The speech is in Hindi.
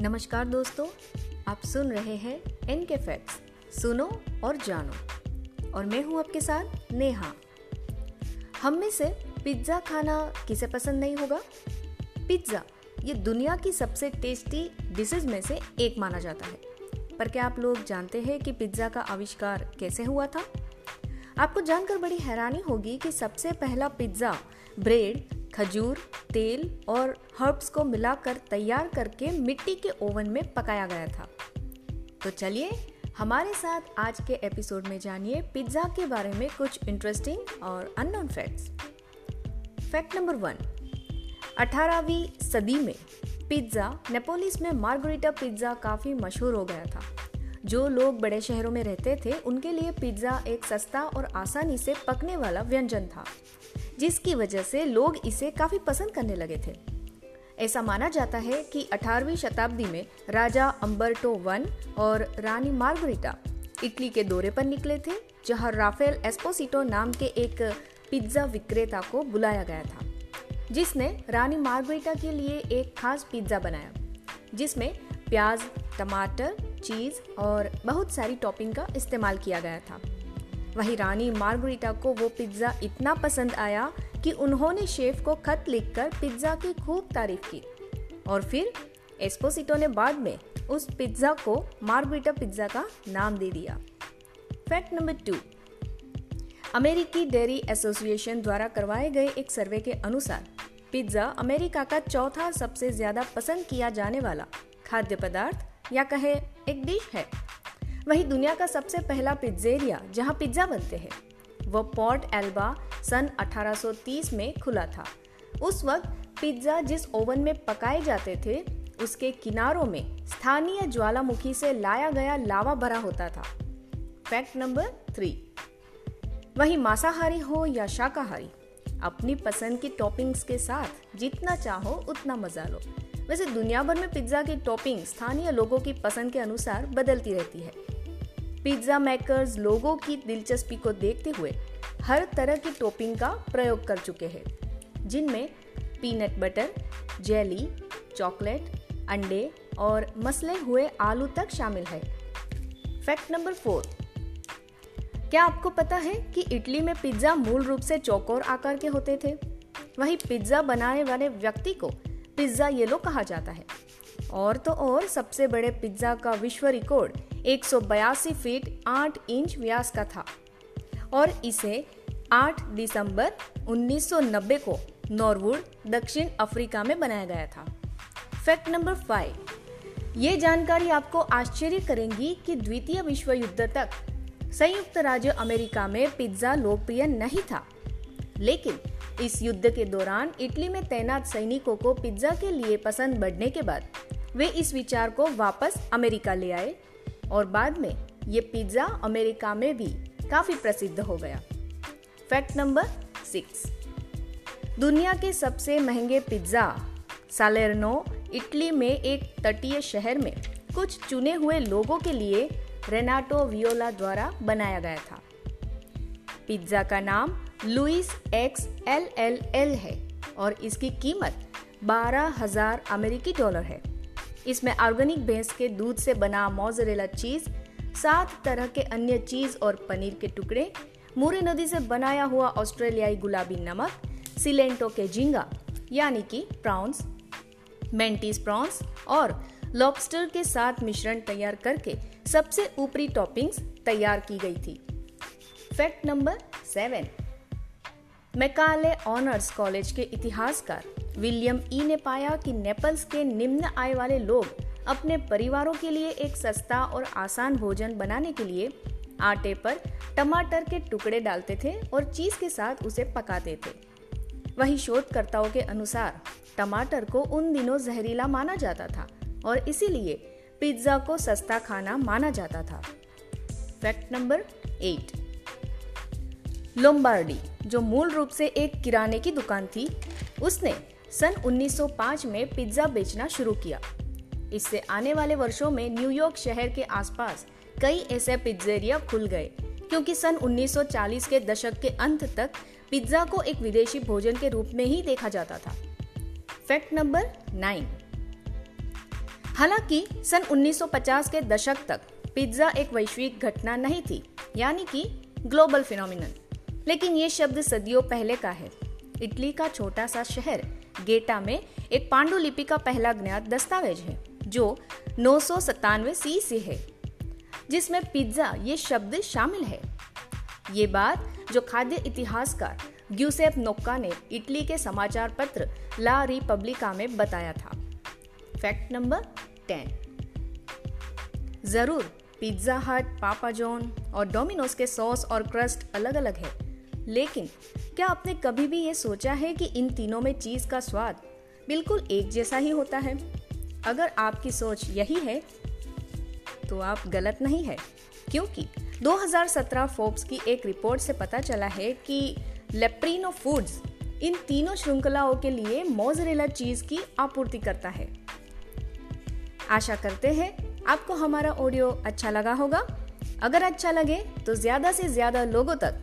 नमस्कार दोस्तों, आप सुन रहे हैं एन के फैक्ट्स सुनो और जानो। और मैं हूँ आपके साथ नेहा। हम में से पिज़्ज़ा खाना किसे पसंद नहीं होगा? पिज़्ज़ा, ये दुनिया की सबसे टेस्टी डिशेज में से एक माना जाता है। पर क्या आप लोग जानते हैं कि पिज़्ज़ा का आविष्कार कैसे हुआ था? आपको जानकर बड़ी हैरानी होगी कि सबसे पहला पिज़्ज़ा, ब्रेड खजूर, तेल और हर्ब्स को मिलाकर तैयार करके मिट्टी के ओवन में पकाया गया था। तो चलिए, हमारे साथ आज के एपिसोड में जानिए पिज़्ज़ा के बारे में कुछ इंटरेस्टिंग और unknown facts fact number one 18वीं सदी में पिज़्ज़ा नेपोलिस में मार्गरीटा पिज़्ज़ा काफ़ी मशहूर हो गया था। जो लोग बड़े शहरों में रहते थे, उनके लिए पिज़्ज़ा एक सस्ता और आसानी से पकने वाला व्यंजन था। जिसकी वजह से लोग इसे काफ़ी पसंद करने लगे थे। ऐसा माना जाता है कि 18वीं शताब्दी में राजा अंबर्टो वन और रानी मार्गरिटा इटली के दौरे पर निकले थे, जहाँ राफेल एस्पोसिटो नाम के एक पिज्जा विक्रेता को बुलाया गया था, जिसने रानी मार्गरिटा के लिए एक खास पिज्जा बनाया, जिसमें प्याज, टमाटर, चीज़ और बहुत सारी टॉपिंग का इस्तेमाल किया गया था। वही रानी मार्गरीटा को वो पिज़्ज़ा इतना पसंद आया कि उन्होंने शेफ को खत लिखकर पिज़्ज़ा की खूब तारीफ़ की। और फिर एस्पोसिटो ने बाद में उस पिज़्ज़ा को मार्गरीटा पिज़्ज़ा का नाम दे दिया। Fact number two. अमेरिकी डेयरी एसोसिएशन द्वारा करवाए गए एक सर्वे के अनुसार पिज़्ज़ा अमेरिका का चौथा सबसे ज़्यादा पसंद किया जाने वाला खाद्य पदार्थ या कहे एक डिश है। वही दुनिया का सबसे पहला पिज्जेरिया, जहाँ पिज्जा बनते हैं वह पोर्ट एल्बा सन 1830 में खुला था। उस वक्त पिज्जा जिस ओवन में पकाए जाते थे, उसके किनारों में स्थानीय ज्वालामुखी से लाया गया लावा भरा होता था। Fact number three. वही मांसाहारी हो या शाकाहारी, अपनी पसंद की टॉपिंग्स के साथ जितना चाहो उतना मज़ा लो। वैसे दुनिया भर में पिज्जा की टॉपिंग स्थानीय लोगों की पसंद के अनुसार बदलती रहती है। पिज्जा मेकर्स लोगों की दिलचस्पी को देखते हुए हर तरह की टॉपिंग का प्रयोग कर चुके हैं, जिनमें पीनट बटर, जेली, चॉकलेट, अंडे और मसले हुए आलू तक शामिल है। Fact number four. क्या आपको पता है कि इटली में पिज्जा मूल रूप से चौकोर आकार के होते थे? वहीं पिज्जा बनाने वाले व्यक्ति को पिज्जा येलो कहा जाता है। और तो और सबसे बड़े पिज्जा का विश्व रिकॉर्ड एक सौ बयासी फीट 8 इंच व्यास का था। और इसे 8 दिसंबर 1990 को नॉर्वुड दक्षिण अफ्रीका में बनाया गया था। Fact number five. ये जानकारी आपको आश्चर्य करेंगी कि द्वितीय विश्व युद्ध तक संयुक्त राज्य अमेरिका में पिज्जा लोकप्रिय नहीं था। लेकिन इस युद्ध के दौरान इटली में तैनात सैनिकों को पिज्जा के लिए पसंद बढ़ने के बाद वे इस विचार को वापस अमेरिका ले आए और बाद में ये पिज्जा अमेरिका में भी काफ़ी प्रसिद्ध हो गया। Fact number six. दुनिया के सबसे महँगे पिज्जा सालेरनो, इटली में एक तटीय शहर में कुछ चुने हुए लोगों के लिए रेनाटो वियोला द्वारा बनाया गया था। पिज्जा का नाम Louis X L L L है और इसकी कीमत बारह हज़ार अमेरिकी डॉलर है। इसमें ऑर्गेनिक भैंस के दूध से बना मोजरेला चीज़, सात तरह के अन्य चीज़ और पनीर के टुकड़े, मूरे नदी से बनाया हुआ ऑस्ट्रेलियाई गुलाबी नमक, सिलेंटो के झींगा, यानी कि प्रॉन्स मेंटिस प्रॉन्स और लॉबस्टर के साथ मिश्रण तैयार करके सबसे ऊपरी टॉपिंग्स तैयार की गई थी। Fact number seven. Macaulay Honors College के इतिहासकार विलियम ई ने पाया कि नेपल्स के निम्न आय वाले लोग अपने परिवारों के लिए एक सस्ता और आसान भोजन बनाने के लिए आटे पर टमाटर के टुकड़े डालते थे और चीज़ के साथ उसे पकाते थे। वही शोधकर्ताओं के अनुसार टमाटर को उन दिनों जहरीला माना जाता था और इसीलिए पिज्जा को सस्ता खाना माना जाता था। Fact number eight. लोम्बार्डी, जो मूल रूप से एक किराने की दुकान थी, उसने सन 1905 में पिज्जा बेचना शुरू किया। इससे आने वाले वर्षों में न्यूयॉर्क शहर के आसपास कई ऐसे पिज्जेरिया खुल गए, क्योंकि सन 1940 के दशक के अंत तक पिज्जा को एक विदेशी भोजन के रूप में ही देखा जाता था। Fact number nine. हालाँकि सन 1950 के दशक तक पिज्जा एक वैश्विक घटना नहीं थी, यानी कि ग्लोबल फिनोमिनन। लेकिन ये शब्द सदियों पहले का है। इटली का छोटा सा शहर गेटा में एक पांडुलिपि का पहला ज्ञात दस्तावेज़ है, जो नौ सौ सी से है, जिसमें पिज्जा ये शब्द शामिल है। ये बात जो खाद्य इतिहासकार ग्यूसेप नोक्का ने इटली के समाचार पत्र ला रिपब्लिका में बताया था। Fact number ten. ज़रूर, पिज्जा हट, पापा जॉन और डोमिनोज के सॉस और क्रस्ट अलग अलग है। लेकिन क्या आपने कभी भी ये सोचा है कि इन तीनों में चीज़ का स्वाद बिल्कुल एक जैसा ही होता है? अगर आपकी सोच यही है तो आप गलत नहीं है, क्योंकि 2017 फोर्ब्स की एक रिपोर्ट से पता चला है कि लेप्रिनो फूड्स इन तीनों श्रृंखलाओं के लिए मोजरेला चीज़ की आपूर्ति करता है। आशा करते हैं आपको हमारा ऑडियो अच्छा लगा होगा। अगर अच्छा लगे तो ज़्यादा से ज़्यादा लोगों तक